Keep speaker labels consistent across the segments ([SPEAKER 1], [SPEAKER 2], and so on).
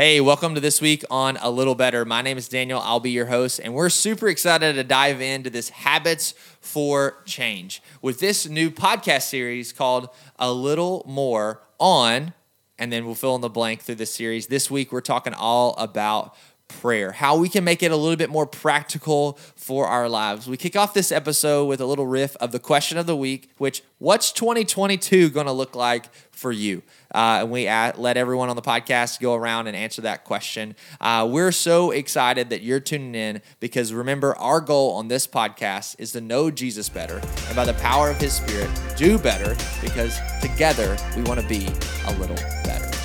[SPEAKER 1] Hey, welcome to this week on A Little Better. My name is Daniel. I'll be your host, and we're super excited to dive into this Habits for Change with this new podcast series called A Little More On, and then we'll fill in the blank through this series. This week, we're talking all about prayer, how we can make it a little bit more practical for our lives. We kick off this episode with a little riff of the question of the week, which what's 2022 going to look like for you? Uh, and we at, let everyone on the podcast go around and answer that question. Uh, we're so excited that you're tuning in because remember, our goal on this podcast is to know Jesus better and by the power of his spirit, do better because together we want to be a little better.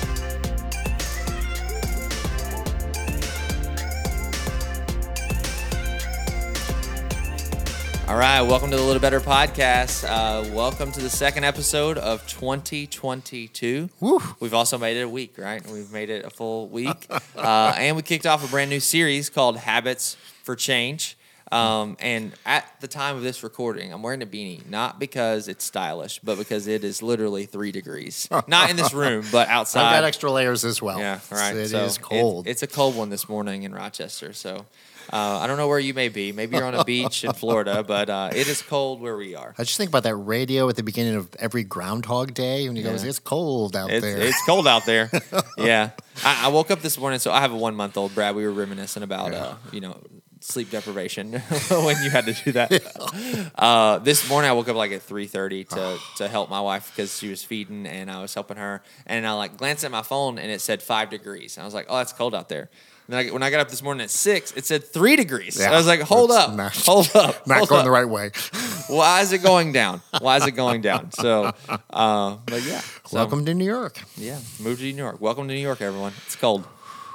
[SPEAKER 1] All right, welcome to the Little Better Podcast. Uh, welcome to the second episode of 2022.
[SPEAKER 2] Woo.
[SPEAKER 1] We've also made it a week, right? We've made it a full week. uh, and we kicked off a brand new series called Habits for Change. Um, and at the time of this recording, I'm wearing a beanie, not because it's stylish, but because it is literally three degrees. Not in this room, but outside.
[SPEAKER 2] I've got extra layers as well.
[SPEAKER 1] Yeah, all right.
[SPEAKER 2] It is
[SPEAKER 1] so it-
[SPEAKER 2] cold.
[SPEAKER 1] it's a cold one this morning in Rochester. So uh, I don't know where you may be. Maybe you're on a beach in Florida, but uh, it is cold where we are.
[SPEAKER 2] I just think about that radio at the beginning of every Groundhog Day when he goes,
[SPEAKER 1] Yeah.
[SPEAKER 2] "It's cold out
[SPEAKER 1] It's,
[SPEAKER 2] there."
[SPEAKER 1] it's cold out there. yeah. I, I woke up this morning, so I have a one month old Brad. We were reminiscing about, uh, you know, sleep deprivation when you had to do that. Uh, this morning, I woke up like at three thirty to to help my wife because she was feeding and I was helping her. And I like glanced at my phone and it said five degrees. And I was like, oh, that's cold out there. Then I, when I got up this morning at six, it said three degrees.
[SPEAKER 2] Yeah,
[SPEAKER 1] I was like, hold up,
[SPEAKER 2] not-
[SPEAKER 1] hold up,
[SPEAKER 2] Not
[SPEAKER 1] hold
[SPEAKER 2] going
[SPEAKER 1] up.
[SPEAKER 2] the right way.
[SPEAKER 1] Why is it going down? Why is it going down? So, uh, but yeah. So-
[SPEAKER 2] Welcome to New York.
[SPEAKER 1] yeah, move to New York. Welcome to New York, everyone. It's cold,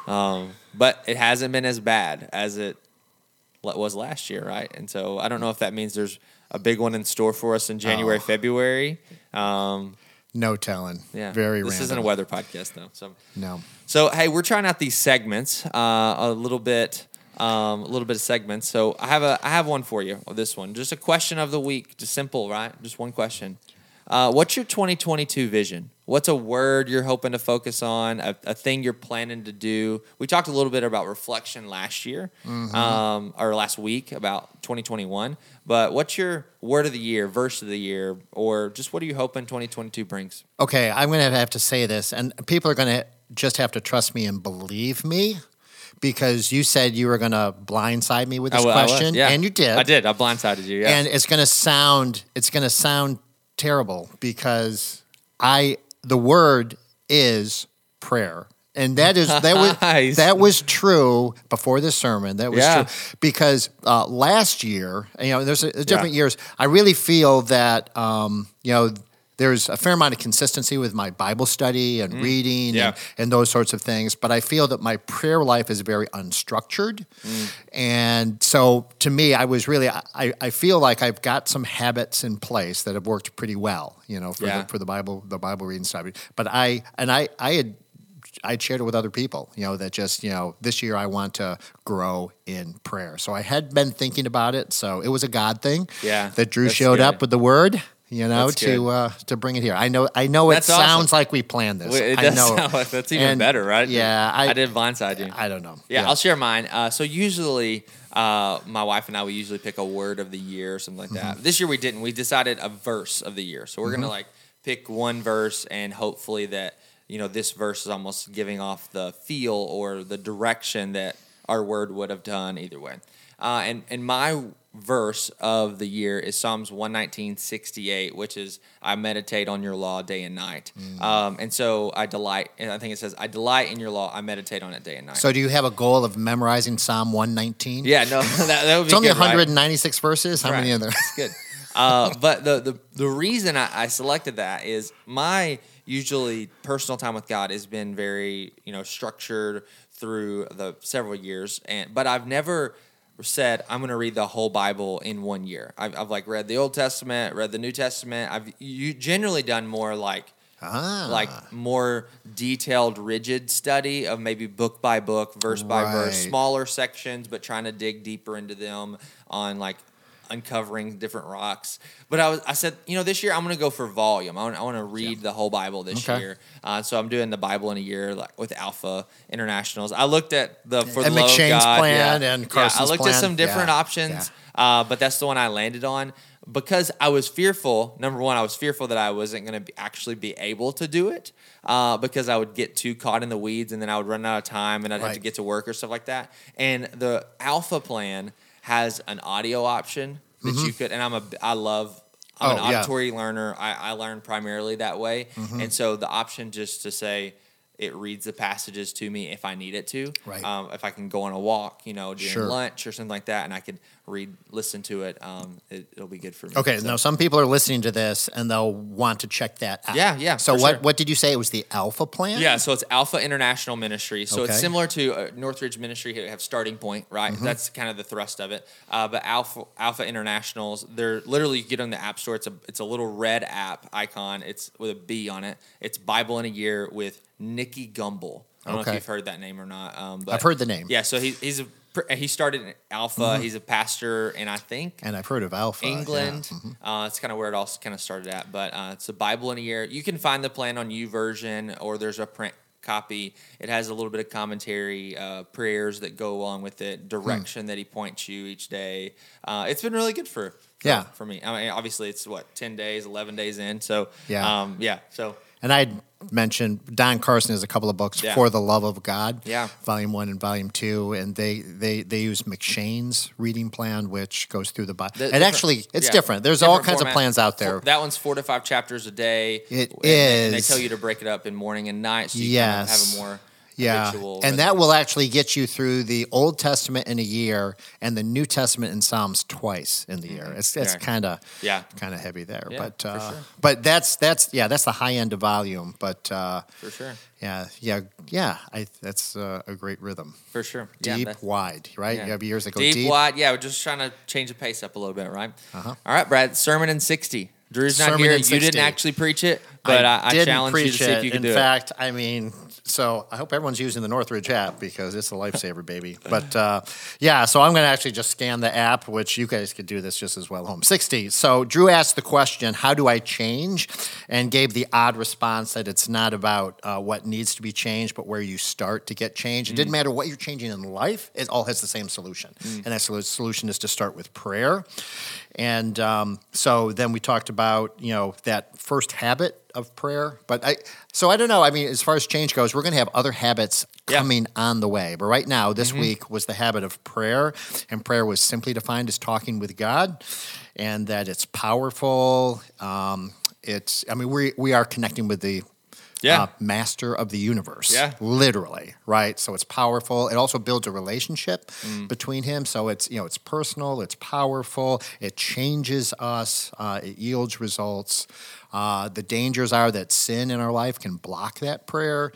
[SPEAKER 1] um, but it hasn't been as bad as it was last year, right? And so I don't know if that means there's a big one in store for us in January,
[SPEAKER 2] Oh.
[SPEAKER 1] February. Um,
[SPEAKER 2] No telling.
[SPEAKER 1] yeah,
[SPEAKER 2] Very
[SPEAKER 1] This
[SPEAKER 2] random.
[SPEAKER 1] isn't a weather podcast though, so
[SPEAKER 2] No.
[SPEAKER 1] So hey, we're trying out these segments uh, a little bit, um, a little bit of segments. So I have a I have one for you. This one, just a question of the week, just simple, right? Just one question. Uh, what's your 2022 vision? What's a word you're hoping to focus on? A, a thing you're planning to do? We talked a little bit about reflection last year, um, or last week about 2021. But what's your word of the year, verse of the year, or just what are you hoping 2022 brings?
[SPEAKER 2] Okay, I'm going to have to say this, and people are going to just have to trust me and believe me because you said you were going to blindside me with this
[SPEAKER 1] I wa- I was,
[SPEAKER 2] question,
[SPEAKER 1] yeah.
[SPEAKER 2] and you did.
[SPEAKER 1] I did. I blindsided you. Yeah.
[SPEAKER 2] and it's going to sound it's going to sound terrible because I the word is prayer. And that is that was
[SPEAKER 1] Nice.
[SPEAKER 2] that was true before this sermon. That was
[SPEAKER 1] Yeah.
[SPEAKER 2] true because uh, last year, you know, there's, a, different years. I really feel that um, you know there's a fair amount of consistency with my Bible study and reading
[SPEAKER 1] Mm. Yeah.
[SPEAKER 2] and, and those sorts of things. But I feel that my prayer life is very unstructured.
[SPEAKER 1] Mm.
[SPEAKER 2] And so to me, I was really, I, I feel like I've got some habits in place that have worked pretty well, you know, for,
[SPEAKER 1] Yeah.
[SPEAKER 2] the, for the Bible, the Bible reading stuff. But I, and I, I had, I shared it with other people, you know, that just, you know, this year I want to grow in prayer. So I had been thinking about it. So it was a God thing.
[SPEAKER 1] Yeah,
[SPEAKER 2] That Drew showed
[SPEAKER 1] good.
[SPEAKER 2] up with the word. You know,
[SPEAKER 1] That's
[SPEAKER 2] to uh, to bring it here. I know, I know. It
[SPEAKER 1] That's awesome.
[SPEAKER 2] sounds like we planned this.
[SPEAKER 1] It
[SPEAKER 2] I
[SPEAKER 1] does
[SPEAKER 2] know.
[SPEAKER 1] sound like that's even
[SPEAKER 2] And,
[SPEAKER 1] better, right?
[SPEAKER 2] Yeah,
[SPEAKER 1] I,
[SPEAKER 2] I,
[SPEAKER 1] did blindside you.
[SPEAKER 2] I don't know.
[SPEAKER 1] yeah, I'll share mine. Uh, so usually, uh, my wife and I we usually pick a word of the year or something like that.
[SPEAKER 2] Mm-hmm.
[SPEAKER 1] This year we didn't. We decided a verse of the year. So we're gonna like pick one verse and hopefully that you know this verse is almost giving off the feel or the direction that our word would have done either way. Uh, and and my verse of the year is Psalms 119, 68, which is I meditate on your law day and night.
[SPEAKER 2] Mm.
[SPEAKER 1] Um, and so I delight, and I think it says, I delight in your law, I meditate on it day and night.
[SPEAKER 2] So, do you have a goal of memorizing Psalm 119?
[SPEAKER 1] yeah, no, that, that would be
[SPEAKER 2] It's only
[SPEAKER 1] good, right?
[SPEAKER 2] 196 verses. How many
[SPEAKER 1] Right.
[SPEAKER 2] are there?
[SPEAKER 1] That's good. Uh, but the, the the reason I, I selected that is my usually personal time with God has been very you know structured through the several years, and but I've never said I'm going to read the whole Bible in one year. I've, I've like read the Old Testament, read the New Testament. I've you generally done more like
[SPEAKER 2] Ah.
[SPEAKER 1] like more detailed, rigid study of maybe book by book, verse by verse, smaller sections, but trying to dig deeper into them on like uncovering different rocks. But I was I said, you know, this year I'm going to go for volume. I want, I want to read the whole Bible this
[SPEAKER 2] Okay.
[SPEAKER 1] year. Uh, so I'm doing the Bible in a year like with Alpha Internationals. I looked at the for
[SPEAKER 2] And
[SPEAKER 1] the love
[SPEAKER 2] M'Cheyne's
[SPEAKER 1] of God,
[SPEAKER 2] plan
[SPEAKER 1] yeah.
[SPEAKER 2] and
[SPEAKER 1] yeah, I looked
[SPEAKER 2] plan.
[SPEAKER 1] at some different
[SPEAKER 2] Yeah.
[SPEAKER 1] options, uh, but that's the one I landed on because I was fearful. Number one, I was fearful that I wasn't going to actually be able to do it uh, because I would get too caught in the weeds and then I would run out of time and I'd have to get to work or stuff like that. And the Alpha plan has an audio option that you could, and I'm a, I love. I'm an
[SPEAKER 2] Mm-hmm. Oh, yeah.
[SPEAKER 1] auditory learner. I, I learn primarily that way,
[SPEAKER 2] Mm-hmm.
[SPEAKER 1] and so the option just to say it reads the passages to me if I need it to.
[SPEAKER 2] Right.
[SPEAKER 1] Um, if I can go on a walk, you know, during
[SPEAKER 2] Sure.
[SPEAKER 1] lunch or something like that, and I could read, listen to it, um, it it'll be good for me.
[SPEAKER 2] Okay,
[SPEAKER 1] So-
[SPEAKER 2] now some people are listening to this and they'll want to check that out.
[SPEAKER 1] Yeah, yeah,
[SPEAKER 2] So what
[SPEAKER 1] sure.
[SPEAKER 2] what did you say? It was the Alpha Plan.
[SPEAKER 1] Yeah, so it's Alpha International Ministry. So
[SPEAKER 2] Okay.
[SPEAKER 1] it's similar to uh, Northridge Ministry. They have starting point, right?
[SPEAKER 2] Mm-hmm.
[SPEAKER 1] That's kind of the thrust of it. Uh, but Alpha Alpha Internationals, they're literally you get on the App Store. It's a it's a little red app icon. It's with a B on it. It's Bible in a Year with Nicky Gumbel. I don't know
[SPEAKER 2] Okay.
[SPEAKER 1] if you've heard that name or not. Um, but
[SPEAKER 2] I've heard the name.
[SPEAKER 1] Yeah, so he, he's a he started in Alpha. He's a pastor, and I think
[SPEAKER 2] And I've heard of Alpha. yeah.
[SPEAKER 1] England. Uh, it's kind of where it all kind of started at. But uh, it's a Bible in a year. You can find the plan on YouVersion, or there's a print copy. It has a little bit of commentary, uh, prayers that go along with it, direction that he points you each day. Uh, it's been really good for, for
[SPEAKER 2] Yeah.
[SPEAKER 1] for me. I mean, obviously it's what ten days, eleven days in. So
[SPEAKER 2] Yeah.
[SPEAKER 1] um, yeah. So
[SPEAKER 2] And I mentioned Don Carson has a couple of books
[SPEAKER 1] Yeah.
[SPEAKER 2] for the love of God.
[SPEAKER 1] Yeah.
[SPEAKER 2] Volume one and volume two, and they they they use M'Cheyne's reading plan, which goes through the Bible. And actually, it's
[SPEAKER 1] yeah,
[SPEAKER 2] different. There's all kinds
[SPEAKER 1] format.
[SPEAKER 2] of plans out there.
[SPEAKER 1] That one's four to five chapters a day.
[SPEAKER 2] It
[SPEAKER 1] and they- And they tell you to break it up in morning and night, so you kind of
[SPEAKER 2] Yes.
[SPEAKER 1] have a more
[SPEAKER 2] Yeah,
[SPEAKER 1] habitual
[SPEAKER 2] and that will actually get you through the Old Testament in a year and the New Testament and Psalms twice in the year. It's it's
[SPEAKER 1] Yeah.
[SPEAKER 2] kind of
[SPEAKER 1] Yeah.
[SPEAKER 2] kind of heavy there,
[SPEAKER 1] Yeah,
[SPEAKER 2] but uh,
[SPEAKER 1] sure.
[SPEAKER 2] but that's that's yeah that's the high end of volume. But uh,
[SPEAKER 1] for sure.
[SPEAKER 2] yeah yeah yeah I, that's uh, a great rhythm.
[SPEAKER 1] For sure.
[SPEAKER 2] Deep,
[SPEAKER 1] that-
[SPEAKER 2] wide, right?
[SPEAKER 1] Yeah.
[SPEAKER 2] You have years that go
[SPEAKER 1] deep,
[SPEAKER 2] deep.
[SPEAKER 1] wide. Yeah, we're just trying to change the pace up a little bit, right?
[SPEAKER 2] Uh-huh.
[SPEAKER 1] All right, Brad. Sermon in sixty. Drew's not
[SPEAKER 2] Sermon
[SPEAKER 1] here.
[SPEAKER 2] in
[SPEAKER 1] You didn't actually preach it, but I, I,
[SPEAKER 2] didn't
[SPEAKER 1] challenge you to see if
[SPEAKER 2] it.
[SPEAKER 1] you can
[SPEAKER 2] In
[SPEAKER 1] do
[SPEAKER 2] fact, I mean, so I hope everyone's using the Northridge app because it's a lifesaver, baby. But uh, yeah, so I'm going to actually just scan the app, which you guys could do this just as well home. 60. So Drew asked the question, How do I change? And gave the odd response that it's not about uh, what needs to be changed, but where you start to get change. It
[SPEAKER 1] Mm.
[SPEAKER 2] didn't matter what you're changing in life, it all has the same solution. And that solu- solution is to start with prayer. And um, so then we talked about, you know, that first habit of prayer. But I, so I don't know. I mean, as far as change goes, we're going to have other habits
[SPEAKER 1] Yeah.
[SPEAKER 2] coming on the way. But right now, this
[SPEAKER 1] Mm-hmm.
[SPEAKER 2] week was the habit of prayer. And prayer was simply defined as talking with God and that it's powerful. Um, it's, I mean, we, we are connecting with the
[SPEAKER 1] Yeah.
[SPEAKER 2] uh, master of the universe.
[SPEAKER 1] Yeah.
[SPEAKER 2] Literally, right? So it's powerful. It also builds a relationship
[SPEAKER 1] Mm.
[SPEAKER 2] between him. So it's, you know, it's personal, it's powerful, it changes us, uh, it yields results. Uh, the dangers are that sin in our life can block that prayer.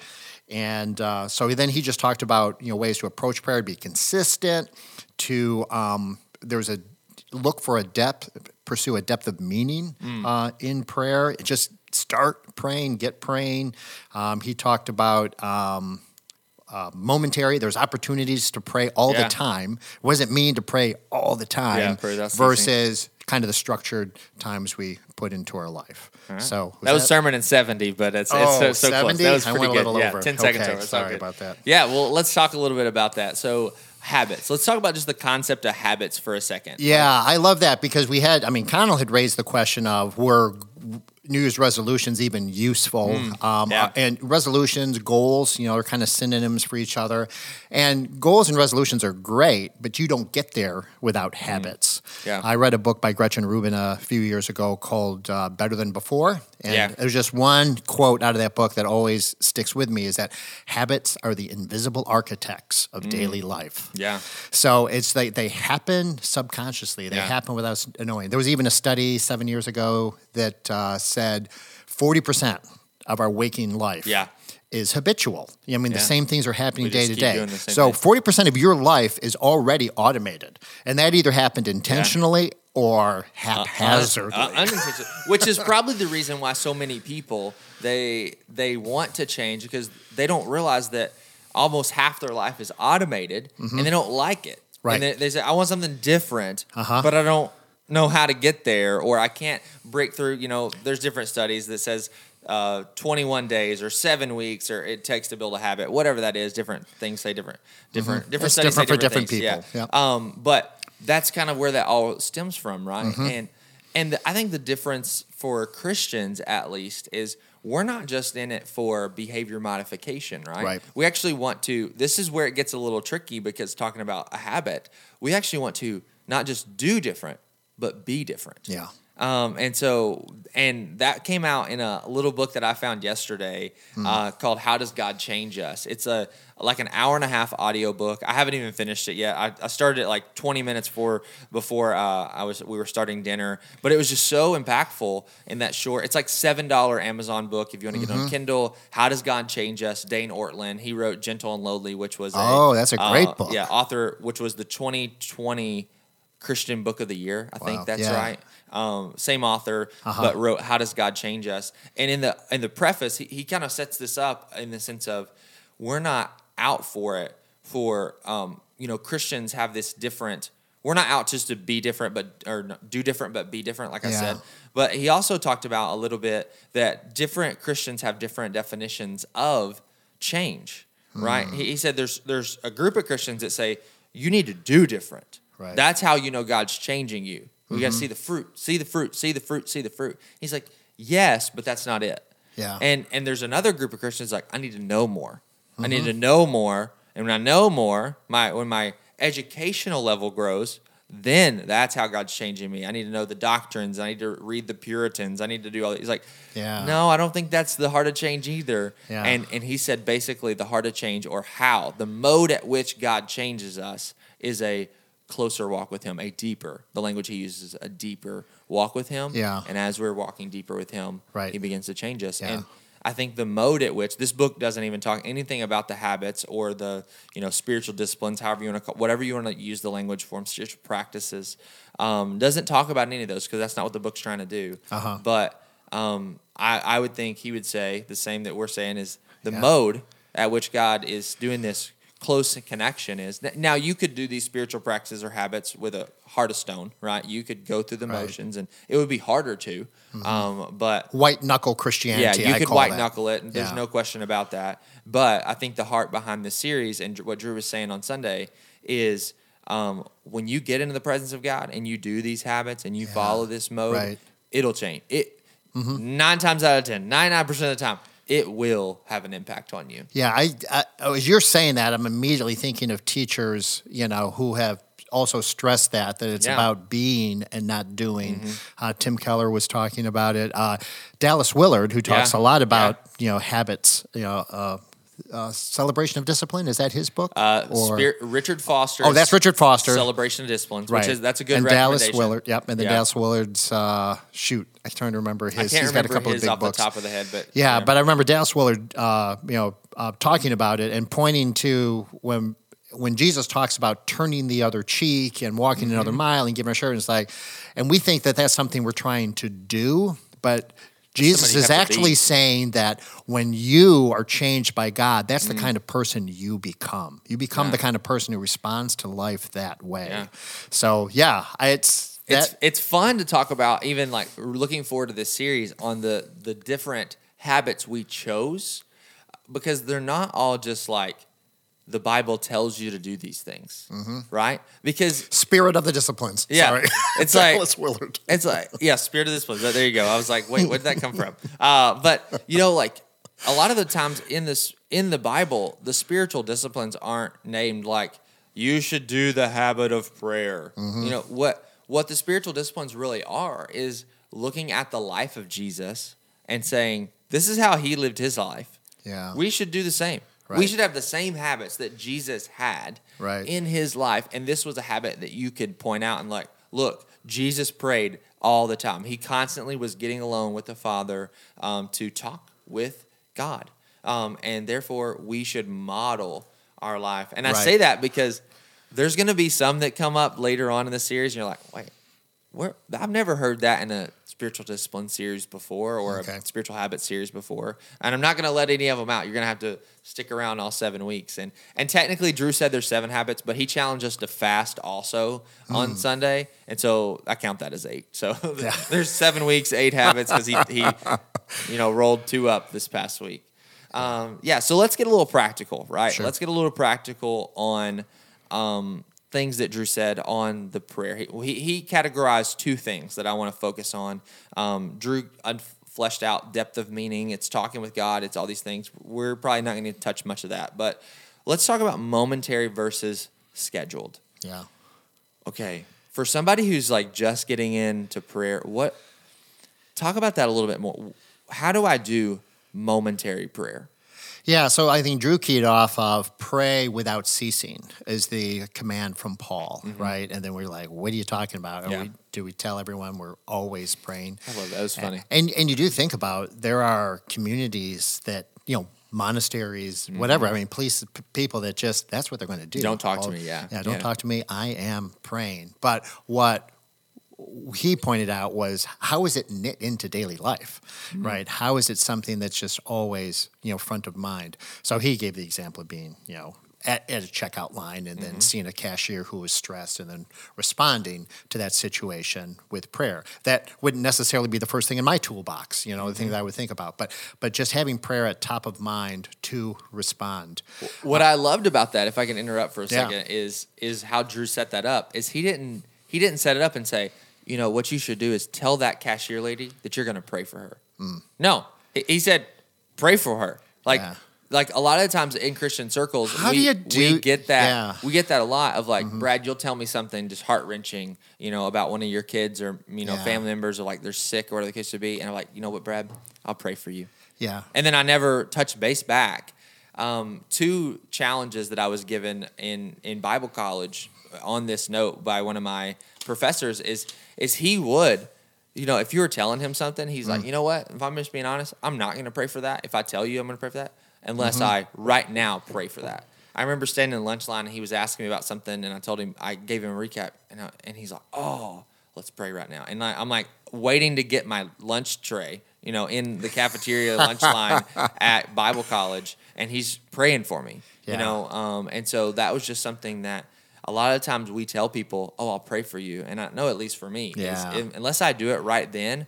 [SPEAKER 2] And uh, so then he just talked about, you know, ways to approach prayer, to be consistent, to, um, there's a, look for a depth, pursue a depth of meaning
[SPEAKER 1] Mm.
[SPEAKER 2] uh, in prayer. Just start praying, get praying. Um, he talked about um, uh, momentary. There's opportunities to pray all
[SPEAKER 1] Yeah.
[SPEAKER 2] the time. What does it mean to pray all the time
[SPEAKER 1] Yeah, pray, that's the
[SPEAKER 2] versus kind of the structured times we put into our life? So
[SPEAKER 1] that was sermon in 70, but it's, it's
[SPEAKER 2] Oh,
[SPEAKER 1] so, so close. That was
[SPEAKER 2] I
[SPEAKER 1] pretty
[SPEAKER 2] went a
[SPEAKER 1] good.
[SPEAKER 2] little
[SPEAKER 1] yeah,
[SPEAKER 2] over.
[SPEAKER 1] 10 seconds over.
[SPEAKER 2] Sorry about that.
[SPEAKER 1] Yeah, well, let's talk a little bit about that. So, habits. Let's talk about just the concept of habits for a second.
[SPEAKER 2] Yeah, I love that because we had, I mean, Connell had raised the question of were New Year's resolutions even useful? um,
[SPEAKER 1] Mm, yeah.
[SPEAKER 2] uh, and resolutions, goals, you know, are kind of synonyms for each other. And goals and resolutions are great, but you don't get there without habits.
[SPEAKER 1] Mm. Yeah.
[SPEAKER 2] I read a book by Gretchen Rubin a few years ago called uh, Better Than Before. And
[SPEAKER 1] Yeah.
[SPEAKER 2] there's just one quote out of that book that always sticks with me is that habits are the invisible architects of daily life.
[SPEAKER 1] Yeah.
[SPEAKER 2] So it's they they happen subconsciously. They
[SPEAKER 1] Yeah.
[SPEAKER 2] happen without us knowing. There was even a study seven years ago that uh, said forty percent of our waking life
[SPEAKER 1] Yeah.
[SPEAKER 2] is habitual. I mean, the same things are happening day to day.
[SPEAKER 1] doing the same
[SPEAKER 2] So forty percent of your life is already automated, and that either happened intentionally or haphazardly.
[SPEAKER 1] Uh, unintentional, which is probably the reason why so many people they they want to change because they don't realize that almost half their life is automated and they don't like it.
[SPEAKER 2] Mm-hmm. Right.
[SPEAKER 1] And they, they say, "I want something different,"
[SPEAKER 2] Uh-huh.
[SPEAKER 1] but I don't know how to get there or I can't break through, you know, there's different studies that says uh, 21 days or seven weeks or it takes to build a habit, whatever that is. Different things say different, different, different
[SPEAKER 2] It's
[SPEAKER 1] studies
[SPEAKER 2] different
[SPEAKER 1] say
[SPEAKER 2] for different
[SPEAKER 1] things,
[SPEAKER 2] people.
[SPEAKER 1] Yeah.
[SPEAKER 2] Yep.
[SPEAKER 1] Um, but that's kind of where that all stems from, right?
[SPEAKER 2] Mm-hmm.
[SPEAKER 1] And and the, I think the difference for Christians, at least, is we're not just in it for behavior modification, right?
[SPEAKER 2] Right.
[SPEAKER 1] We actually want to. This is where it gets a little tricky because talking about a habit, we actually want to not just do different, but be different.
[SPEAKER 2] Yeah.
[SPEAKER 1] Um, and so, and that came out in a little book that I found yesterday
[SPEAKER 2] Hmm.
[SPEAKER 1] uh, called "How Does God Change Us." It's a like an hour and a half audio book. I haven't even finished it yet. I, I started it like 20 minutes before before uh, I was we were starting dinner, but it was just so impactful in that short. It's like seven dollar Amazon book if you want to get it
[SPEAKER 2] Mm-hmm.
[SPEAKER 1] on Kindle. How Does God Change Us? Dane Ortlund. He wrote "Gentle and Lowly," which was
[SPEAKER 2] Oh, that's a great
[SPEAKER 1] uh,
[SPEAKER 2] book.
[SPEAKER 1] Yeah, author, which was the 2020 Christian Book of the Year. I
[SPEAKER 2] Wow,
[SPEAKER 1] think that's
[SPEAKER 2] yeah.
[SPEAKER 1] right. Um, same author,
[SPEAKER 2] Uh-huh.
[SPEAKER 1] but wrote "How Does God Change Us?" And in the in the preface, he, he kind of sets this up in the sense of we're not out for it. For um, you know, Christians have this different. We're not out just to be different, but or do different, but be different. Like I said, but he also talked about a little bit that different Christians have different definitions of change. Right?
[SPEAKER 2] Hmm.
[SPEAKER 1] He, he said there's there's a group of Christians that say you need to do different.
[SPEAKER 2] Right. Mm-hmm.
[SPEAKER 1] That's how you know God's changing you. We got to see the fruit, see the fruit, see the fruit, see the fruit. He's like, yes, but that's not it.
[SPEAKER 2] Yeah.
[SPEAKER 1] And and there's another group of Christians like, I need to know more. I
[SPEAKER 2] Mm-hmm.
[SPEAKER 1] need to know more, and when I know more, my when my educational level grows, then that's how God's changing me. I need to know the doctrines. I need to read the Puritans. I need to do all. He's like,
[SPEAKER 2] Yeah.
[SPEAKER 1] no, I don't think that's the heart of change either.
[SPEAKER 2] Yeah.
[SPEAKER 1] And and he said basically the heart of change or how the mode at which God changes us is a closer walk with him, a deeper. The language he uses a deeper walk with him.
[SPEAKER 2] Yeah.
[SPEAKER 1] And as we're walking deeper with him,
[SPEAKER 2] Right.
[SPEAKER 1] he begins to change us.
[SPEAKER 2] Yeah.
[SPEAKER 1] And I think the mode at which this book doesn't even talk anything about the habits or the you know spiritual disciplines, however you want to call, whatever you want to use the language for, spiritual practices, um, doesn't talk about any of those because that's not what the book's trying to do.
[SPEAKER 2] Uh-huh.
[SPEAKER 1] But um, I, I would think he would say the same that we're saying is the
[SPEAKER 2] Yeah.
[SPEAKER 1] mode at which God is doing this close connection is now you could do these spiritual practices or habits with a heart of stone right you could go through the
[SPEAKER 2] Right.
[SPEAKER 1] motions and it would be harder to um, but
[SPEAKER 2] White knuckle Christianity.
[SPEAKER 1] yeah, you
[SPEAKER 2] I
[SPEAKER 1] could white
[SPEAKER 2] that.
[SPEAKER 1] knuckle it. and There's
[SPEAKER 2] Yeah.
[SPEAKER 1] no question about that. But I think the heart behind the series and what Drew was saying on Sunday is um, when you get into the presence of God and you do these habits and you follow this mode,
[SPEAKER 2] Right.
[SPEAKER 1] it'll change. It nine times out of ten, 99 percent of the time, it will have an impact on you.
[SPEAKER 2] Yeah, I, I as you're saying that, I'm immediately thinking of teachers, you know, who have also stressed that that it's
[SPEAKER 1] Yeah.
[SPEAKER 2] about being and not doing. Uh, Tim Keller was talking about it. Uh, Dallas Willard, who talks
[SPEAKER 1] Yeah.
[SPEAKER 2] a lot about you know habits, you know. Uh, uh, celebration of discipline is that his book?
[SPEAKER 1] Uh,
[SPEAKER 2] Or-
[SPEAKER 1] Spirit, Richard Foster.
[SPEAKER 2] Oh, that's Richard Foster.
[SPEAKER 1] Celebration of Disciplines,
[SPEAKER 2] right?
[SPEAKER 1] which is that's a good
[SPEAKER 2] and Dallas. Willard. Yep, and then
[SPEAKER 1] Yeah.
[SPEAKER 2] Dallas Willard's uh, shoot. I'm trying to remember his. He's
[SPEAKER 1] remember
[SPEAKER 2] got a couple of big
[SPEAKER 1] off
[SPEAKER 2] books.
[SPEAKER 1] the top of the head, but
[SPEAKER 2] Yeah, but I remember Dallas Willard, uh, you know, uh, talking about it and pointing to when when Jesus talks about turning the other cheek and walking another
[SPEAKER 1] Mm-hmm.
[SPEAKER 2] mile and giving a shirt. It's like, and we think that that's something we're trying to do, but Jesus is actually saying that when you are changed by God, that's the kind of person you become. You become
[SPEAKER 1] Mm. Yeah.
[SPEAKER 2] the kind of person who responds to life that way.
[SPEAKER 1] Yeah.
[SPEAKER 2] So yeah, it's that.
[SPEAKER 1] it's it's fun to talk about even like looking forward to this series on the the different habits we chose because they're not all just like the Bible tells you to do these things, right? Because
[SPEAKER 2] Spirit of the disciplines.
[SPEAKER 1] Yeah.
[SPEAKER 2] Sorry.
[SPEAKER 1] It's like-
[SPEAKER 2] Dallas Willard.
[SPEAKER 1] it's like yeah, spirit of discipline. There you go. I was like, wait, where did that come from? Uh, but you know, like a lot of the times in this in the Bible, the spiritual disciplines aren't named like you should do the habit of prayer. You know what what the spiritual disciplines really are is looking at the life of Jesus and saying this is how he lived his life.
[SPEAKER 2] Yeah.
[SPEAKER 1] We should do the same. We should have the same habits that Jesus had
[SPEAKER 2] Right.
[SPEAKER 1] in his life. And this was a habit that you could point out and like, look, Jesus prayed all the time. He constantly was getting alone with the Father um, to talk with God. Um, and therefore, we should model our life. And I
[SPEAKER 2] Right.
[SPEAKER 1] say that because there's going to be some that come up later on in the series, and you're like, wait, where I've never heard that in a spiritual discipline series before or
[SPEAKER 2] Okay.
[SPEAKER 1] a spiritual habit series before. And I'm not going to let any of them out. You're going to have to stick around all seven weeks. And and technically, Drew said there's seven habits, but he challenged us to fast also
[SPEAKER 2] Hmm.
[SPEAKER 1] on Sunday, and so I count that as eight. So there's seven weeks, eight habits because he he you know rolled two up this past week. Um, yeah, so let's get a little practical, right?
[SPEAKER 2] Sure.
[SPEAKER 1] Let's get a little practical on um, things that Drew said on the prayer. He, he, he categorized two things that I want to focus on. Um, Drew un- fleshed out depth of meaning. It's talking with God. It's all these things. We're probably not going to touch much of that, but let's talk about momentary versus scheduled.
[SPEAKER 2] Yeah.
[SPEAKER 1] Okay, for somebody who's like just getting into prayer, what? Talk about that a little bit more. How do I do momentary prayer?
[SPEAKER 2] Yeah, so I think Drew keyed off of pray without ceasing is the command from Paul, right? And then we're like, what are you talking about?
[SPEAKER 1] Mm-hmm. Yeah.
[SPEAKER 2] we, do we tell everyone we're always praying?
[SPEAKER 1] I love that. That was funny.
[SPEAKER 2] And and you do think about there are communities that you know monasteries,
[SPEAKER 1] Mm-hmm.
[SPEAKER 2] whatever. I mean, police p- people that just that's what they're going to do.
[SPEAKER 1] Don't talk to me, yeah.
[SPEAKER 2] yeah. Don't
[SPEAKER 1] Yeah.
[SPEAKER 2] talk to me. I am praying. But what he pointed out was how is it knit into daily life,
[SPEAKER 1] Mm-hmm.
[SPEAKER 2] right? How is it something that's just always you know front of mind? So he gave the example of being you know. At, at a checkout line, and then
[SPEAKER 1] Mm-hmm.
[SPEAKER 2] seeing a cashier who was stressed, and then responding to that situation with prayer. That wouldn't necessarily be the first thing in my toolbox, you know, the thing
[SPEAKER 1] Mm-hmm.
[SPEAKER 2] that I would think about. But but just having prayer at top of mind to respond.
[SPEAKER 1] What I loved about that, if I can interrupt for a
[SPEAKER 2] Yeah.
[SPEAKER 1] second, is is how Drew set that up. Is he didn't he didn't set it up and say, you know, what you should do is tell that cashier lady that you're going to pray for her. No, he, said, pray for her. Like
[SPEAKER 2] Mm. Yeah.
[SPEAKER 1] like a lot of times in Christian circles,
[SPEAKER 2] How
[SPEAKER 1] we,
[SPEAKER 2] do you do- we
[SPEAKER 1] get that
[SPEAKER 2] Yeah. Mm-hmm.
[SPEAKER 1] we get that a lot of like, Brad, you'll tell me something just heart wrenching, you know, about one of your kids or you know
[SPEAKER 2] Yeah.
[SPEAKER 1] family members or like they're sick or whatever the case would be, and I'm like, you know what, Brad, I'll pray for you
[SPEAKER 2] Yeah.
[SPEAKER 1] and then I never touch base back. Um, two challenges that I was given in in Bible college on this note by one of my professors is is he would, you know, if you were telling him something, he's like, mm. you know what? If I'm just being honest, I'm not going to pray for that. If I tell you I'm going to pray for that, unless mm-hmm. I right now pray for that. I remember standing in the lunch line and he was asking me about something, and I told him I gave him a recap, and I, and he's like, oh, let's pray right now. And I, I'm like waiting to get my lunch tray, you know, in the cafeteria lunch line at Bible college, and he's praying for me,
[SPEAKER 2] Yeah.
[SPEAKER 1] you know. Um, and so that was just something that a lot of times we tell people, oh, I'll pray for you, and I know at least for me,
[SPEAKER 2] Yeah.
[SPEAKER 1] if- unless I do it right then,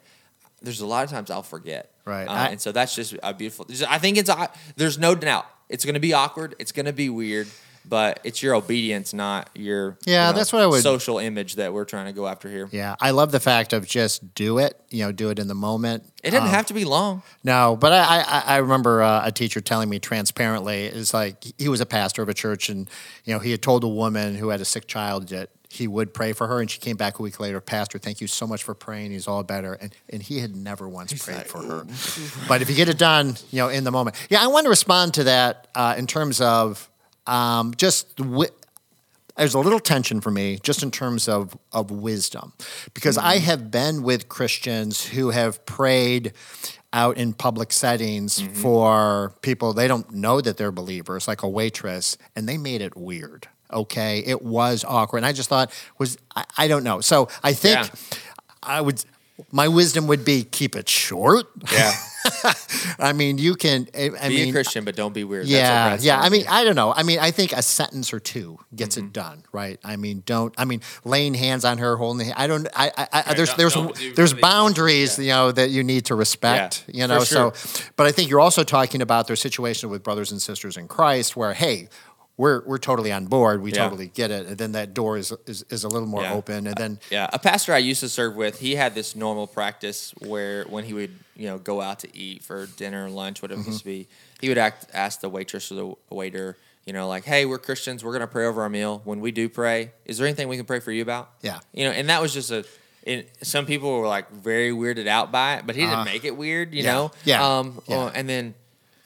[SPEAKER 1] there's a lot of times I'll forget,
[SPEAKER 2] Right.
[SPEAKER 1] Uh,
[SPEAKER 2] I-
[SPEAKER 1] and so that's just a beautiful. I think it's there's no doubt it's going to be awkward, it's going to be weird. But it's your obedience, not your
[SPEAKER 2] Yeah,
[SPEAKER 1] you know,
[SPEAKER 2] that's what I would-
[SPEAKER 1] social image that we're trying to go after here.
[SPEAKER 2] Yeah. I love the fact of just do it, you know, do it in the moment.
[SPEAKER 1] It doesn't
[SPEAKER 2] Um,
[SPEAKER 1] have to be long.
[SPEAKER 2] No, but I, I, I remember uh, a teacher telling me transparently, it's like he was a pastor of a church, and you know he had told a woman who had a sick child that he would pray for her, and she came back a week later, Pastor, thank you so much for praying. He's all better, and and he had never once prayed
[SPEAKER 1] like,
[SPEAKER 2] for her. but if you get it done, you know, in the moment, yeah, I want to respond to that uh, in terms of um, just. Wi- there's a little tension for me just in terms of, of wisdom because I have been with Christians who have prayed out in public settings for people they don't know that they're believers like a waitress and they made it weird okay? It was awkward and I just thought was I, I don't know. So I think
[SPEAKER 1] Yeah.
[SPEAKER 2] I would my wisdom would be keep it short.
[SPEAKER 1] Yeah,
[SPEAKER 2] I mean you can I, I
[SPEAKER 1] be
[SPEAKER 2] mean
[SPEAKER 1] a Christian, but don't be weird.
[SPEAKER 2] Yeah, yeah. I mean,
[SPEAKER 1] me.
[SPEAKER 2] I don't know. I mean, I think a sentence or two gets
[SPEAKER 1] Mm-hmm.
[SPEAKER 2] it done, right? I mean, don't. I mean, laying hands on her, holding the. hand, I don't. I. I, I there's
[SPEAKER 1] don't-
[SPEAKER 2] there's
[SPEAKER 1] don't
[SPEAKER 2] there's boundaries,
[SPEAKER 1] yeah.
[SPEAKER 2] you know, that you need to respect.
[SPEAKER 1] Yeah,
[SPEAKER 2] you know,
[SPEAKER 1] sure.
[SPEAKER 2] so. But I think you're also talking about their situation with brothers and sisters in Christ, where hey. We're, we're totally on board. We
[SPEAKER 1] Yeah.
[SPEAKER 2] totally get it. And then that door is, is, is a little more
[SPEAKER 1] Yeah.
[SPEAKER 2] open. And then
[SPEAKER 1] Yeah, a pastor I used to serve with, he had this normal practice where when he would, you know, go out to eat for dinner, lunch, whatever
[SPEAKER 2] Mm-hmm.
[SPEAKER 1] it used to be, he would act, ask the waitress or the waiter, you know, like, "Hey, we're Christians. We're gonna pray over our meal. When we do pray, is there anything we can pray for you about?"
[SPEAKER 2] Yeah.
[SPEAKER 1] you know, and that was just a. It, some people were like very weirded out by it, but he didn't
[SPEAKER 2] Uh,
[SPEAKER 1] make it weird, you
[SPEAKER 2] yeah,
[SPEAKER 1] know.
[SPEAKER 2] yeah,
[SPEAKER 1] Um.
[SPEAKER 2] yeah.
[SPEAKER 1] uh, and then,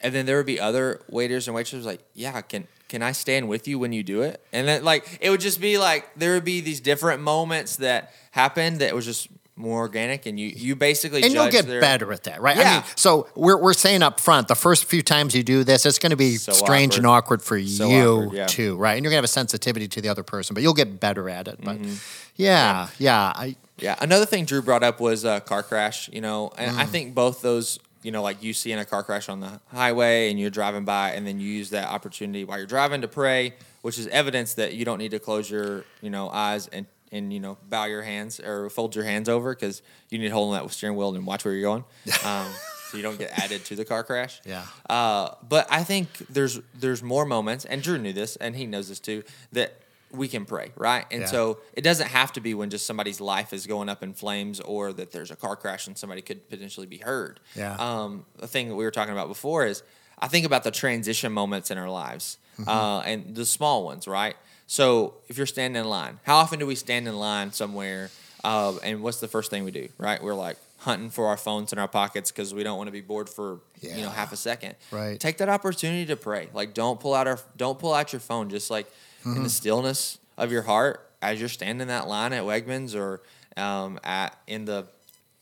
[SPEAKER 1] and then there would be other waiters and waitresses like, "Yeah, I can." Can I stand with you when you do it? And then, like, it would just be like there would be these different moments that happened that was just more organic, and you you basically
[SPEAKER 2] and you'll get
[SPEAKER 1] their-
[SPEAKER 2] better at that, right? I
[SPEAKER 1] Yeah.
[SPEAKER 2] mean, so we're, we're saying up front, the first few times you do this, it's going to be
[SPEAKER 1] So
[SPEAKER 2] strange and awkward for
[SPEAKER 1] So
[SPEAKER 2] you
[SPEAKER 1] awkward, yeah.
[SPEAKER 2] too, right? And you're going to have a sensitivity to the other person, but you'll get better at it. But
[SPEAKER 1] Mm-hmm.
[SPEAKER 2] yeah, yeah, I
[SPEAKER 1] Yeah. Another thing Drew brought up was a car crash, you know, and
[SPEAKER 2] Mm.
[SPEAKER 1] I think both those, you know, like you see in a car crash on the highway and you're driving by and then you use that opportunity while you're driving to pray, which is evidence that you don't need to close your, you know, eyes and, and you know, bow your hands or fold your hands over because you need to hold on that steering wheel and watch where you're going. Um, so you don't get added to the car crash.
[SPEAKER 2] Yeah.
[SPEAKER 1] Uh, but I think there's there's more moments, and Drew knew this, and he knows this too, that we can pray, right? And
[SPEAKER 2] Yeah.
[SPEAKER 1] so it doesn't have to be when just somebody's life is going up in flames, or that there's a car crash and somebody could potentially be hurt.
[SPEAKER 2] Yeah.
[SPEAKER 1] Um, the thing that we were talking about before is I think about the transition moments in our lives,
[SPEAKER 2] Mm-hmm.
[SPEAKER 1] uh, and the small ones, right? So if you're standing in line, how often do we stand in line somewhere? Uh, and what's the first thing we do, right? We're like hunting for our phones in our pockets because we don't want to be bored for you know half a second.
[SPEAKER 2] Right.
[SPEAKER 1] Take that opportunity to pray. Like don't pull out our don't pull out your phone. Just like in
[SPEAKER 2] Mm-hmm.
[SPEAKER 1] the stillness of your heart as you're standing that line at Wegmans or um, at in the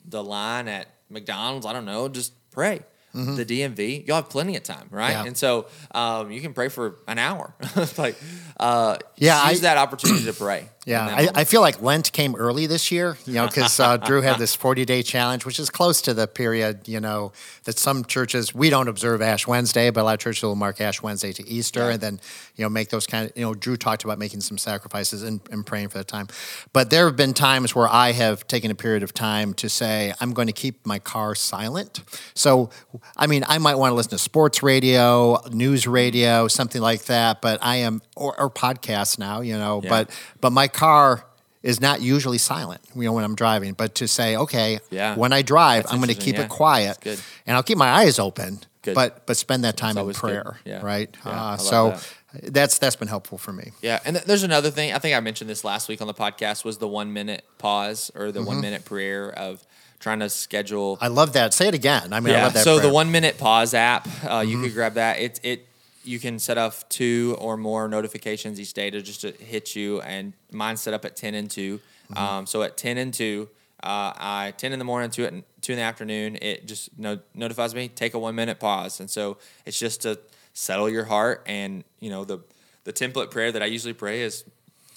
[SPEAKER 1] the line at McDonald's. I don't know. Just pray. The DMV, you'll have plenty of time, right?
[SPEAKER 2] Mm-hmm. Yeah.
[SPEAKER 1] And so um, you can pray for an hour. like, uh,
[SPEAKER 2] Yeah,
[SPEAKER 1] use
[SPEAKER 2] I-
[SPEAKER 1] that opportunity to pray.
[SPEAKER 2] Yeah, I. I feel like Lent came early this year, you know, because uh, Drew had this 40 day challenge, which is close to the period, you know, that some churches, we don't observe Ash Wednesday, but a lot of churches will mark Ash Wednesday to Easter
[SPEAKER 1] Yeah.
[SPEAKER 2] and then, you know, make those kind of, you know, Drew talked about making some sacrifices and, and praying for that time. But there have been times where I have taken a period of time to say, I'm going to keep my car silent. So, I mean, I might want to listen to sports radio, news radio, something like that, but I am, or, or podcasts now, you know,
[SPEAKER 1] Yeah.
[SPEAKER 2] but but my car is not usually silent, you know, when I'm driving. But to say, okay,
[SPEAKER 1] Yeah.
[SPEAKER 2] when I drive,
[SPEAKER 1] That's
[SPEAKER 2] I'm going to keep
[SPEAKER 1] yeah.
[SPEAKER 2] it quiet, and I'll keep my eyes open,
[SPEAKER 1] Good.
[SPEAKER 2] but but spend that time in prayer,
[SPEAKER 1] Yeah.
[SPEAKER 2] right?
[SPEAKER 1] Yeah,
[SPEAKER 2] uh, so
[SPEAKER 1] that.
[SPEAKER 2] that's that's been helpful for me.
[SPEAKER 1] Yeah, and th- there's another thing. I think I mentioned this last week on the podcast was the one minute pause or the one minute prayer of trying to schedule.
[SPEAKER 2] I love that. Say it again. I mean, I love that.
[SPEAKER 1] So the one minute pause app, uh, you could grab that. It it you can set up two or more notifications each day to just to hit you, and mine's set up at ten and 2 Um, so at ten and two, uh, I ten in the morning, two at two in the afternoon. It just no, notifies me take a one minute pause, and so it's just to settle your heart. And you know the the template prayer that I usually pray is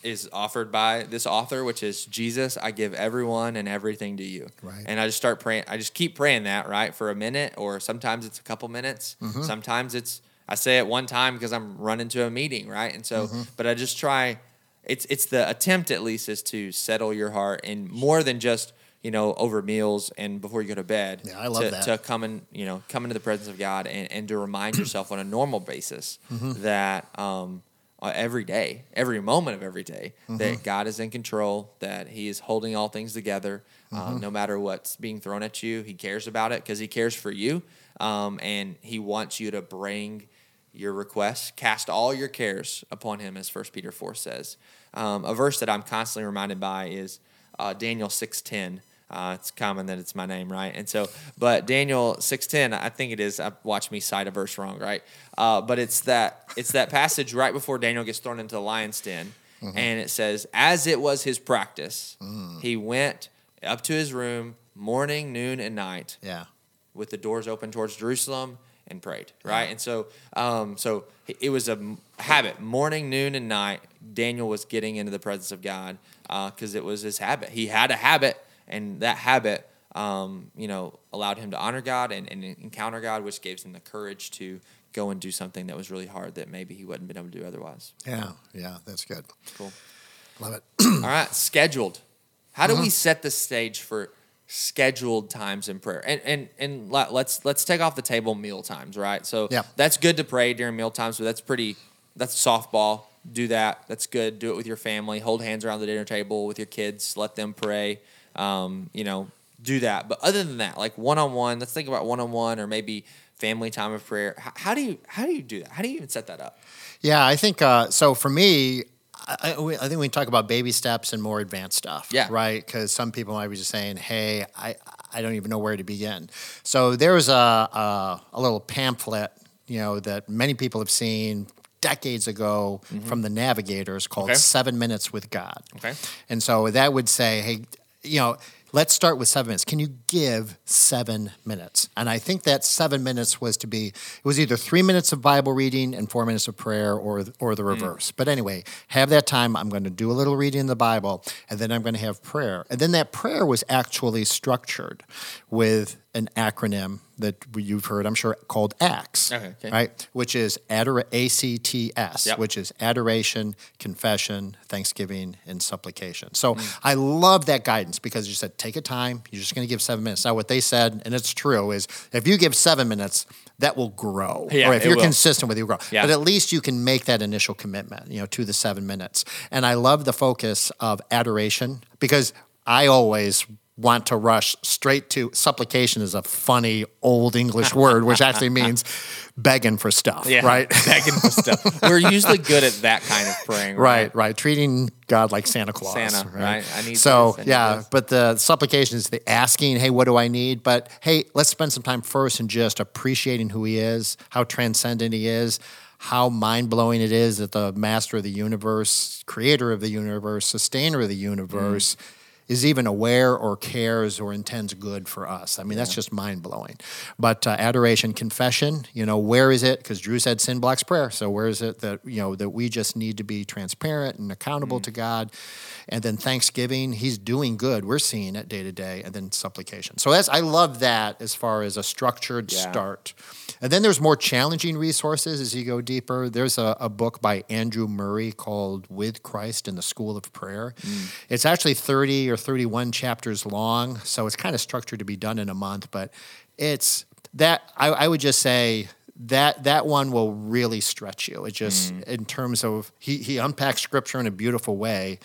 [SPEAKER 1] is offered by this author, which is Jesus, I give everyone and everything to you.
[SPEAKER 2] Right.
[SPEAKER 1] And I just start praying. I just keep praying that right for a minute, or sometimes it's a couple minutes.
[SPEAKER 2] Mm-hmm.
[SPEAKER 1] Sometimes it's I say it one time because I'm running to a meeting, right? And so,
[SPEAKER 2] Mm-hmm.
[SPEAKER 1] but I just try. It's it's the attempt at least is to settle your heart, and more than just you know over meals and before you go to bed.
[SPEAKER 2] Yeah, I love
[SPEAKER 1] to,
[SPEAKER 2] that.
[SPEAKER 1] to come and you know, come into the presence of God and, and to remind yourself on a normal basis
[SPEAKER 2] Mm-hmm.
[SPEAKER 1] that um, uh, every day, every moment of every day,
[SPEAKER 2] Mm-hmm.
[SPEAKER 1] that God is in control, that He is holding all things together,
[SPEAKER 2] Mm-hmm.
[SPEAKER 1] uh, no matter what's being thrown at you. He cares about it because He cares for you, um, and He wants you to bring your requests, cast all your cares upon Him, as First Peter four says. Um, a verse that I'm constantly reminded by is uh, Daniel six ten. Uh, it's common that it's my name, right? And so, but Daniel six ten, I think it is. I watch me cite a verse wrong, right? Uh, but it's that it's that passage right before Daniel gets thrown into the lion's den, and it says, "As it was his practice, he went up to his room morning, noon, and night,
[SPEAKER 2] yeah,
[SPEAKER 1] with the doors open towards Jerusalem and prayed, right? And so, um, so it was a habit. Morning, noon, and night, Daniel was getting into the presence of God because it was his habit. He had a habit, and that habit, um, you know, allowed him to honor God and, and encounter God, which gave him the courage to go and do something that was really hard that maybe he wouldn't been able to do otherwise.
[SPEAKER 2] yeah, yeah. That's good.
[SPEAKER 1] Cool.
[SPEAKER 2] Love it.
[SPEAKER 1] All right, scheduled. How
[SPEAKER 2] Uh-huh.
[SPEAKER 1] do we set the stage for scheduled times in prayer? And and and let- let's let's take off the table meal times, right? So
[SPEAKER 2] Yeah.
[SPEAKER 1] that's good to pray during meal times, but that's pretty that's softball. Do that. That's good. Do it with your family. Hold hands around the dinner table with your kids. Let them pray. Um, you know, do that. But other than that, like one on one, let's think about one on one or maybe family time of prayer. How, how do you how do you do that? How do you even set that up?
[SPEAKER 2] Yeah, I think uh, so. For me, I, I think we can talk about baby steps and more advanced stuff.
[SPEAKER 1] Yeah.
[SPEAKER 2] right. Because some people might be just saying, "Hey, I I don't even know where to begin." So there was a a, a little pamphlet, you know, that many people have seen decades ago mm-hmm. from the Navigators called
[SPEAKER 1] Okay.
[SPEAKER 2] Seven Minutes with God.
[SPEAKER 1] Okay.
[SPEAKER 2] And so that would say, hey, you know, let's start with seven minutes. Can you give seven minutes? And I think that seven minutes was to be, it was either three minutes of Bible reading and four minutes of prayer or, or the hmm. reverse. But anyway, have that time. I'm going to do a little reading in the Bible and then I'm going to have prayer. And then that prayer was actually structured with an acronym that you've heard, I'm sure, called ACTS,
[SPEAKER 1] Okay, okay.
[SPEAKER 2] right? Which is adora- A-C-T-S,
[SPEAKER 1] Yep.
[SPEAKER 2] which is adoration, confession, thanksgiving, and supplication. So
[SPEAKER 1] Mm.
[SPEAKER 2] I love that guidance because you said take a time. You're just going to give seven minutes. Now, what they said, and it's true, is if you give seven minutes, that will grow.
[SPEAKER 1] Yeah,
[SPEAKER 2] or if you're
[SPEAKER 1] will.
[SPEAKER 2] consistent with it, it will grow.
[SPEAKER 1] Yeah.
[SPEAKER 2] But at least you can make that initial commitment, you know, to the seven minutes. And I love the focus of adoration because I always want to rush straight to supplication is a funny old English word, which actually means begging for stuff,
[SPEAKER 1] Yeah,
[SPEAKER 2] right?
[SPEAKER 1] begging for stuff. We're usually good at that kind of praying,
[SPEAKER 2] Right, right. Treating God like Santa Claus.
[SPEAKER 1] Santa, right? I need
[SPEAKER 2] So
[SPEAKER 1] this, I need
[SPEAKER 2] yeah,
[SPEAKER 1] this.
[SPEAKER 2] but the supplication is the asking, hey, what do I need? But hey, let's spend some time first in just appreciating who he is, how transcendent he is, how mind blowing it is that the master of the universe, creator of the universe, sustainer of the universe.
[SPEAKER 1] Mm.
[SPEAKER 2] Is even aware or cares or intends good for us. I mean, that's just mind blowing. But uh, adoration, confession, you know, where is it? Because Drew said sin blocks prayer. So where is it that you know that we just need to be transparent and accountable to God? And then thanksgiving, He's doing good. We're seeing it day to day, and then supplication. So that's I love that as far as a structured
[SPEAKER 1] Yeah.
[SPEAKER 2] start. And then there's more challenging resources as you go deeper. There's a, a book by Andrew Murray called With Christ in the School of Prayer. It's actually 30 or 31 chapters long, so it's kind of structured to be done in a month, but it's that I, I would just say that that one will really stretch you. It just mm. in terms of he he unpacks scripture in a beautiful way,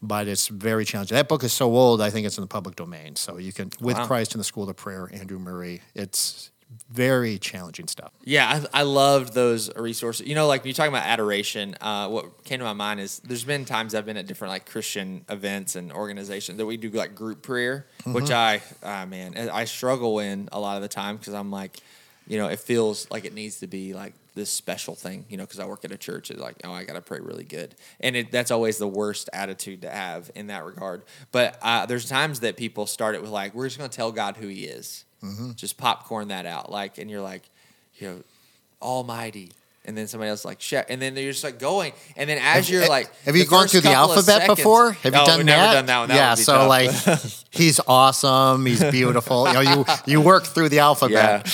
[SPEAKER 2] but it's very challenging. That book is so old, I think it's in the public domain. So you can with
[SPEAKER 1] Wow.
[SPEAKER 2] Christ in the School of Prayer, Andrew Murray. It's very challenging stuff.
[SPEAKER 1] Yeah, I, I loved those resources. You know, like when you're talking about adoration, uh, what came to my mind is there's been times I've been at different like Christian events and organizations that we do like group prayer, which I, ah, man, I struggle in a lot of the time because I'm like, you know, it feels like it needs to be like this special thing, you know, because I work at a church. It's like, oh, I got to pray really good. And it, that's always the worst attitude to have in that regard. But uh, there's times that people start it with like, we're just going to tell God who he is. Mm-hmm. Just popcorn that out. Like, and you're like, you know, Almighty. And then somebody else is like, shit. And then they're just like going. And then as you're like,
[SPEAKER 2] have you gone through the alphabet
[SPEAKER 1] seconds-
[SPEAKER 2] before? Have you
[SPEAKER 1] No,
[SPEAKER 2] done
[SPEAKER 1] we've
[SPEAKER 2] that?
[SPEAKER 1] never done that one. That
[SPEAKER 2] yeah, so
[SPEAKER 1] tough.
[SPEAKER 2] like he's awesome, he's beautiful. you know, you you work through the
[SPEAKER 1] Yeah.
[SPEAKER 2] alphabet.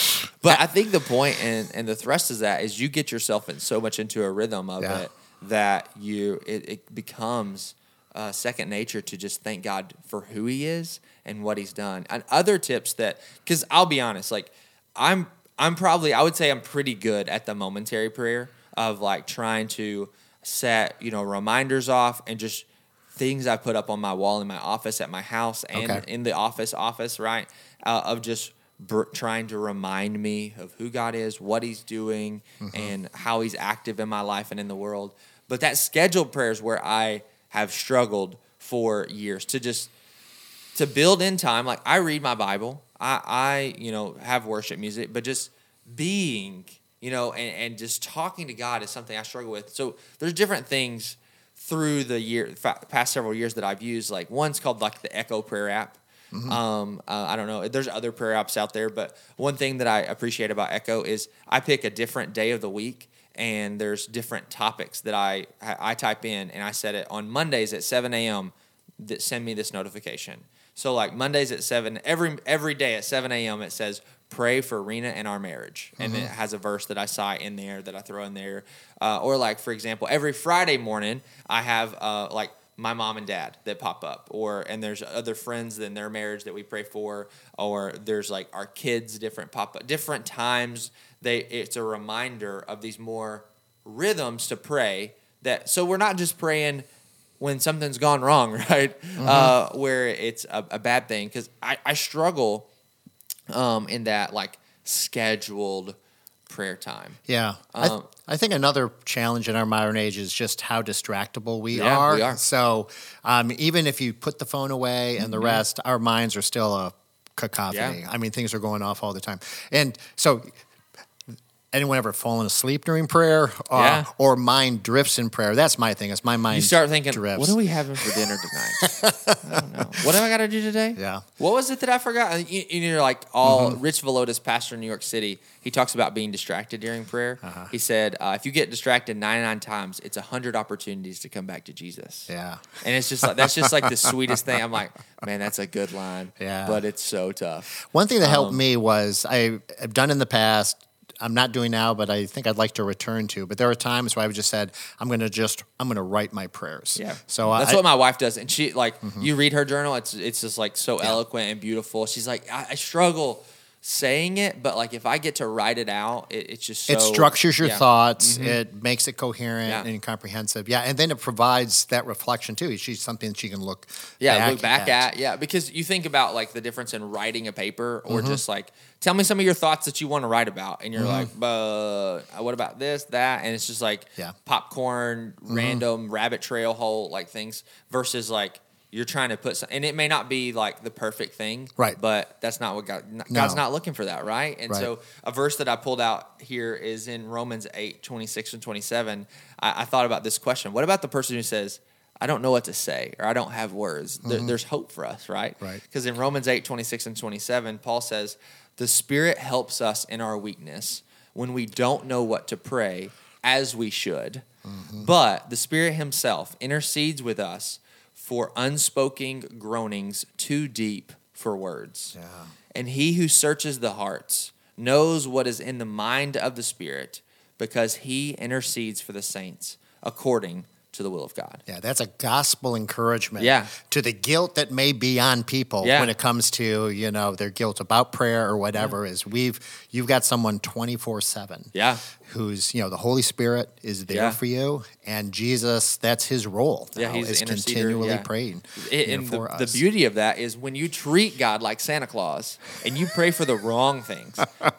[SPEAKER 1] But I think the point and, and the thrust is that is you get yourself in so much into a rhythm of
[SPEAKER 2] Yeah.
[SPEAKER 1] it that you it, it becomes uh, second nature to just thank God for who He is and what He's done. And other tips that because I'll be honest, like I'm I'm probably I would say I'm pretty good at the momentary prayer of like trying to set you know reminders off and just things I put up on my wall in my office at my house and
[SPEAKER 2] Okay.
[SPEAKER 1] in the office office right uh, of just br- trying to remind me of who God is, what He's doing, and how He's active in my life and in the world. But that scheduled prayers where I have struggled for years to just to build in time. Like I read my Bible, I, I you know have worship music, but just being you know and, and just talking to God is something I struggle with. So there's different things through the year past several years that I've used. Like one's called like the Echo Prayer app. Um, uh, I don't know. There's other prayer apps out there, but one thing that I appreciate about Echo is I pick a different day of the week, and there's different topics that I I type in, and I set it on Mondays at 7 a.m. That send me this notification. So like Mondays at seven, every every day at 7 a.m. it says pray for Rena and our marriage, and it has a verse that I cite in there that I throw in there, uh, or like for example, every Friday morning I have uh, like my mom and dad that pop up or and there's other friends in their marriage that we pray for or there's like our kids different pop up different times they it's a reminder of these more rhythms to pray that so we're not just praying when something's gone wrong right uh, where it's a, a bad thing because I, I struggle um, in that like scheduled prayer time
[SPEAKER 2] Yeah. I, th-
[SPEAKER 1] Um,
[SPEAKER 2] I think another challenge in our modern age is just how distractible we,
[SPEAKER 1] Yeah,
[SPEAKER 2] are.
[SPEAKER 1] we are.
[SPEAKER 2] So um, even if you put the phone away and the rest, our minds are still a cacophony.
[SPEAKER 1] Yeah.
[SPEAKER 2] I mean, things are going off all the time. And so anyone ever fallen asleep during prayer uh,
[SPEAKER 1] Yeah.
[SPEAKER 2] or mind drifts in prayer? That's my thing. It's my mind.
[SPEAKER 1] You start thinking,
[SPEAKER 2] drifts.
[SPEAKER 1] what are we having for dinner tonight? I don't know. What do I got to do today?
[SPEAKER 2] Yeah.
[SPEAKER 1] What was it that I forgot? And You, you know, like all Rich Villodas, pastor in New York City, he talks about being distracted during prayer. He said, uh, if you get distracted 99 times, it's 100 opportunities to come back to Jesus.
[SPEAKER 2] Yeah.
[SPEAKER 1] And it's just like, that's just like the sweetest thing. I'm like, man, that's a good line.
[SPEAKER 2] Yeah.
[SPEAKER 1] But it's so tough.
[SPEAKER 2] One thing that
[SPEAKER 1] Um,
[SPEAKER 2] helped me was I have done in the past. I'm not doing now, but I think I'd like to return to. But there are times where I've just said, I'm going to just, I'm going to write my prayers.
[SPEAKER 1] Yeah.
[SPEAKER 2] So
[SPEAKER 1] that's
[SPEAKER 2] I,
[SPEAKER 1] what my wife does, and she like mm-hmm. you read her journal. It's it's just like so eloquent and beautiful. She's like I, I struggle saying it, but like if I get to write it out, it, it's just so,
[SPEAKER 2] it structures your
[SPEAKER 1] yeah. Mm-hmm.
[SPEAKER 2] thoughts. It makes it coherent
[SPEAKER 1] Yeah.
[SPEAKER 2] and comprehensive. Yeah, and then it provides that reflection too. She's something she can look.
[SPEAKER 1] Yeah,
[SPEAKER 2] back
[SPEAKER 1] look back at. yeah because you think about like the difference in writing a paper or
[SPEAKER 2] Mm-hmm.
[SPEAKER 1] just like tell me some of your thoughts that you want to write about, and you're like, uh, what about this, that, and it's just like
[SPEAKER 2] Mm-hmm. Yeah. Mm-hmm.
[SPEAKER 1] popcorn, random rabbit trail hole like things versus like. You're trying to put some, and it may not be like the perfect thing,
[SPEAKER 2] Right.
[SPEAKER 1] But that's not what God. God's
[SPEAKER 2] No.
[SPEAKER 1] not looking for that, right? And
[SPEAKER 2] Right.
[SPEAKER 1] so, a verse that I pulled out here is in Romans 8, 26 and 27. I, I thought about this question: What about the person who says, "I don't know what to say," or "I don't have words"? There, there's hope for us, right?
[SPEAKER 2] Mm-hmm. Right.
[SPEAKER 1] Because in Romans 8, 26 and 27, Paul says, "The Spirit helps us in our weakness when we don't know what to pray as we should,
[SPEAKER 2] Mm-hmm.
[SPEAKER 1] but the Spirit Himself intercedes with us." For unspoken groanings too deep for words.
[SPEAKER 2] Yeah.
[SPEAKER 1] And he who searches the hearts knows what is in the mind of the Spirit because he intercedes for the saints according to the will of God.
[SPEAKER 2] Yeah, that's a gospel encouragement.
[SPEAKER 1] Yeah.
[SPEAKER 2] To the guilt that may be on people
[SPEAKER 1] Yeah.
[SPEAKER 2] when it comes to, you know, their guilt about prayer or whatever is we've you've got someone 24/7.
[SPEAKER 1] Yeah.
[SPEAKER 2] Who's, you know, the Holy Spirit is there
[SPEAKER 1] Yeah.
[SPEAKER 2] for you and Jesus, that's his role.
[SPEAKER 1] Yeah,
[SPEAKER 2] now,
[SPEAKER 1] he's
[SPEAKER 2] is continually
[SPEAKER 1] yeah.
[SPEAKER 2] praying
[SPEAKER 1] It-
[SPEAKER 2] know,
[SPEAKER 1] and
[SPEAKER 2] for
[SPEAKER 1] the,
[SPEAKER 2] us.
[SPEAKER 1] the beauty of that is when you treat God like Santa Claus and you pray for the wrong things.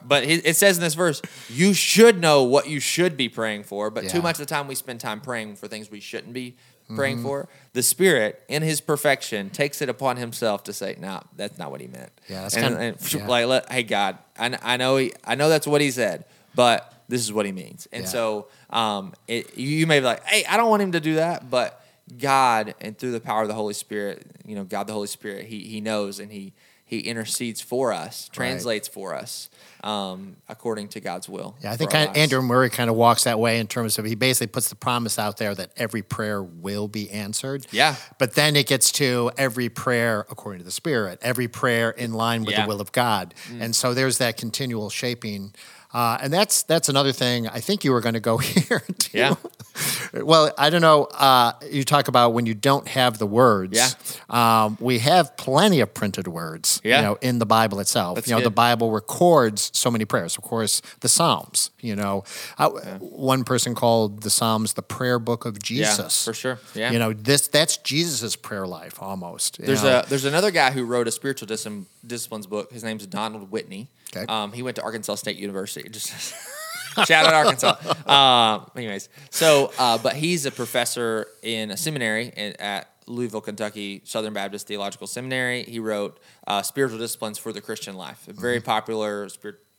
[SPEAKER 1] But it it says in this verse, you should know what you should be praying for. But too much of the time we spend time praying for things we shouldn't be
[SPEAKER 2] Mm-hmm.
[SPEAKER 1] praying for. The Spirit, in His perfection, takes it upon Himself to say, "No, that's not what He meant."
[SPEAKER 2] Yeah, that's
[SPEAKER 1] and,
[SPEAKER 2] kinda-
[SPEAKER 1] and
[SPEAKER 2] yeah.
[SPEAKER 1] like, let, hey God, I, I know he, I know that's what He said, but this is what He means. And
[SPEAKER 2] Yeah.
[SPEAKER 1] so, um, it, you, you may be like, "Hey, I don't want Him to do that," but God and through the power of the Holy Spirit, you know, God the Holy Spirit, He He knows and He He intercedes for us, translates for us, um, according to God's will.
[SPEAKER 2] Yeah, I think
[SPEAKER 1] our
[SPEAKER 2] kind
[SPEAKER 1] lives.
[SPEAKER 2] Andrew Murray kind of walks that way in terms of he basically puts the promise out there that every prayer will be answered.
[SPEAKER 1] Yeah.
[SPEAKER 2] But then it gets to every prayer according to the Spirit, every prayer in line with
[SPEAKER 1] Yeah. Mm.
[SPEAKER 2] the will of God. And so there's that continual shaping. Uh, and that's that's another thing. I think you were going to go here. Too.
[SPEAKER 1] Yeah.
[SPEAKER 2] Well, I don't know. Uh, you talk about when you don't have the words.
[SPEAKER 1] Yeah.
[SPEAKER 2] Um, we have plenty of printed words.
[SPEAKER 1] Yeah.
[SPEAKER 2] You know, in the Bible itself.
[SPEAKER 1] That's
[SPEAKER 2] you know, the. Bible records so many prayers. Of course, the Psalms. You know, uh, one person called the Psalms the prayer book of Jesus.
[SPEAKER 1] for sure. Yeah.
[SPEAKER 2] You know, this that's Jesus's prayer life almost.
[SPEAKER 1] There's
[SPEAKER 2] know.
[SPEAKER 1] a there's another guy who wrote a spiritual discipline, disciplines book. His name's Donald Whitney.
[SPEAKER 2] Okay.
[SPEAKER 1] Um, he went to Arkansas State University. Just shout out Arkansas. Um, anyways, so uh, but he's a professor in a seminary in, at Louisville, Kentucky, Southern Baptist Theological Seminary. He wrote uh, spiritual disciplines for the Christian life. A very popular,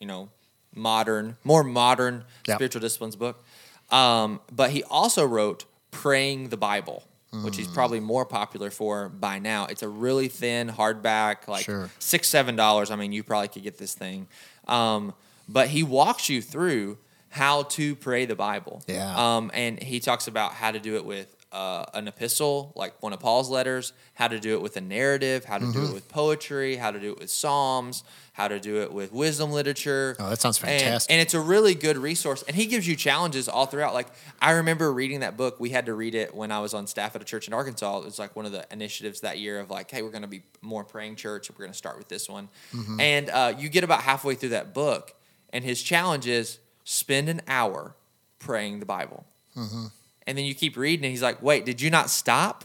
[SPEAKER 1] you know, modern, more modern
[SPEAKER 2] Yep.
[SPEAKER 1] spiritual disciplines book. Um, but he also wrote Praying the Bible, which he's probably more popular for by now. It's a really thin hardback, like
[SPEAKER 2] Sure.
[SPEAKER 1] six, seven dollars. I mean, you probably could get this thing. Um, but he walks you through how to pray the Bible.
[SPEAKER 2] Yeah.
[SPEAKER 1] Um, and he talks about how to do it with uh, an epistle, like one of Paul's letters, how to do it with a narrative, how to do
[SPEAKER 2] Mm-hmm.
[SPEAKER 1] it with poetry, how to do it with psalms, how to do it with wisdom literature.
[SPEAKER 2] Oh, that sounds
[SPEAKER 1] And-
[SPEAKER 2] fantastic.
[SPEAKER 1] And, it's a really good resource. And he gives you challenges all throughout. Like I remember reading that book. We had to read it when I was on staff at a church in Arkansas. It was like one of the initiatives that year of like, hey, we're going to be more praying church. We're going to start with this one.
[SPEAKER 2] Mm-hmm.
[SPEAKER 1] And uh, you get about halfway through that book, and his challenge is spend an hour praying the Bible.
[SPEAKER 2] Mm-hmm.
[SPEAKER 1] And then you keep reading, and he's like, wait, did you not stop?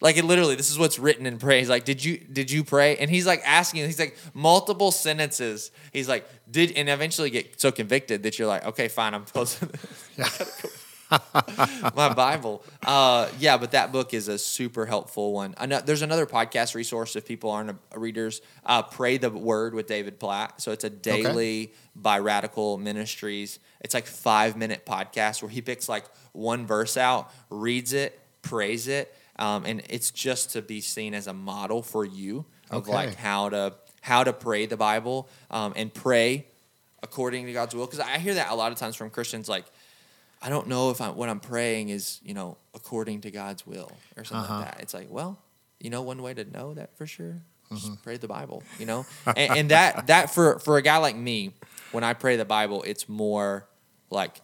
[SPEAKER 1] Like it literally, this is what's written in prayer. He's like, "Did you did you pray?" And he's like asking. He's like multiple sentences. He's like, "Did?" And eventually get so convicted that you're like, "Okay, fine, I'm close."
[SPEAKER 2] Yeah.
[SPEAKER 1] my Bible. Uh, yeah, but that book is a super helpful one. Ano- There's another podcast resource if people aren't a- readers. Uh, Pray the Word with David Platt. So it's a daily by Radical Ministries. It's like five minute podcast where he picks like one verse out, reads it, prays it, um, and it's just to be seen as a model for you of
[SPEAKER 2] Okay.
[SPEAKER 1] like how to how to pray the Bible um, and pray according to God's will. Because I hear that a lot of times from Christians, like, I don't know if I, what I'm praying is, you know, according to God's will or something
[SPEAKER 2] Uh-huh.
[SPEAKER 1] like that. It's like, well, you know, one way to know that for sure, just
[SPEAKER 2] Mm-hmm.
[SPEAKER 1] pray the Bible. You know, and, and that that for for a guy like me, when I pray the Bible, it's more like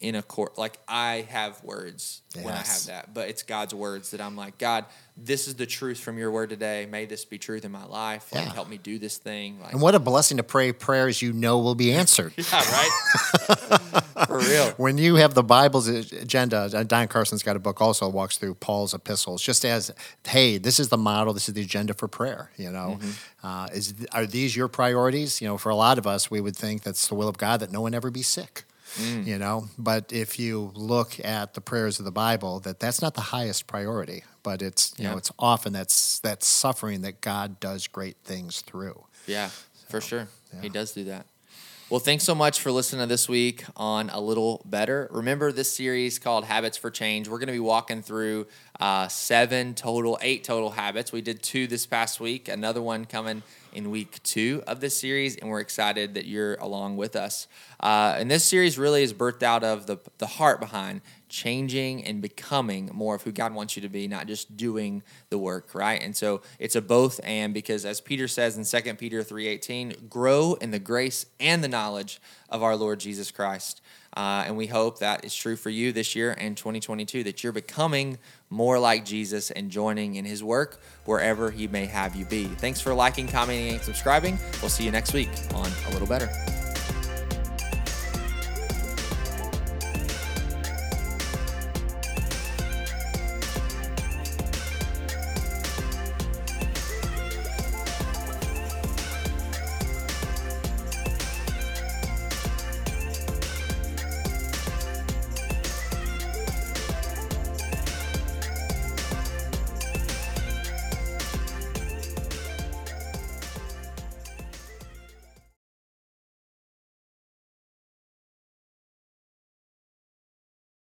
[SPEAKER 1] in a court. Like I have words when I have that, but it's God's words that I'm like, God, this is the truth from your word today. May this be truth in my life. Like,
[SPEAKER 2] Yeah.
[SPEAKER 1] help me do this thing. Like,
[SPEAKER 2] And what a blessing to pray prayers you know will be answered.
[SPEAKER 1] yeah, right. for real.
[SPEAKER 2] when you have the Bible's agenda, uh, Don Carson's got a book also walks through Paul's epistles, just as hey, this is the model, this is the agenda for prayer. You know, uh, is are these your priorities? You know, for a lot of us, we would think that's the will of God that no one ever be sick. You know, but if you look at the prayers of the Bible, that that's not the highest priority, but it's you
[SPEAKER 1] Yeah.
[SPEAKER 2] know it's often that's that suffering that God does great things through.
[SPEAKER 1] Yeah, for sure. He does do that. Well, thanks so much for listening to this week on A Little Better. Remember this series called Habits for Change. We're going to be walking through uh, seven total, eight total habits. We did two this past week, another one coming in week two of this series, and we're excited that you're along with us. Uh, and this series really is birthed out of the, the heart behind changing and becoming more of who God wants you to be, not just doing the work, right? And so it's a both and because as Peter says in 2 Peter 3:18, grow in the grace and the knowledge of our Lord Jesus Christ. Uh, and we hope that is true for you this year and 2022, that you're becoming more like Jesus and joining in his work wherever he may have you be. Thanks for liking, commenting, and subscribing. We'll see you next week on A Little Better.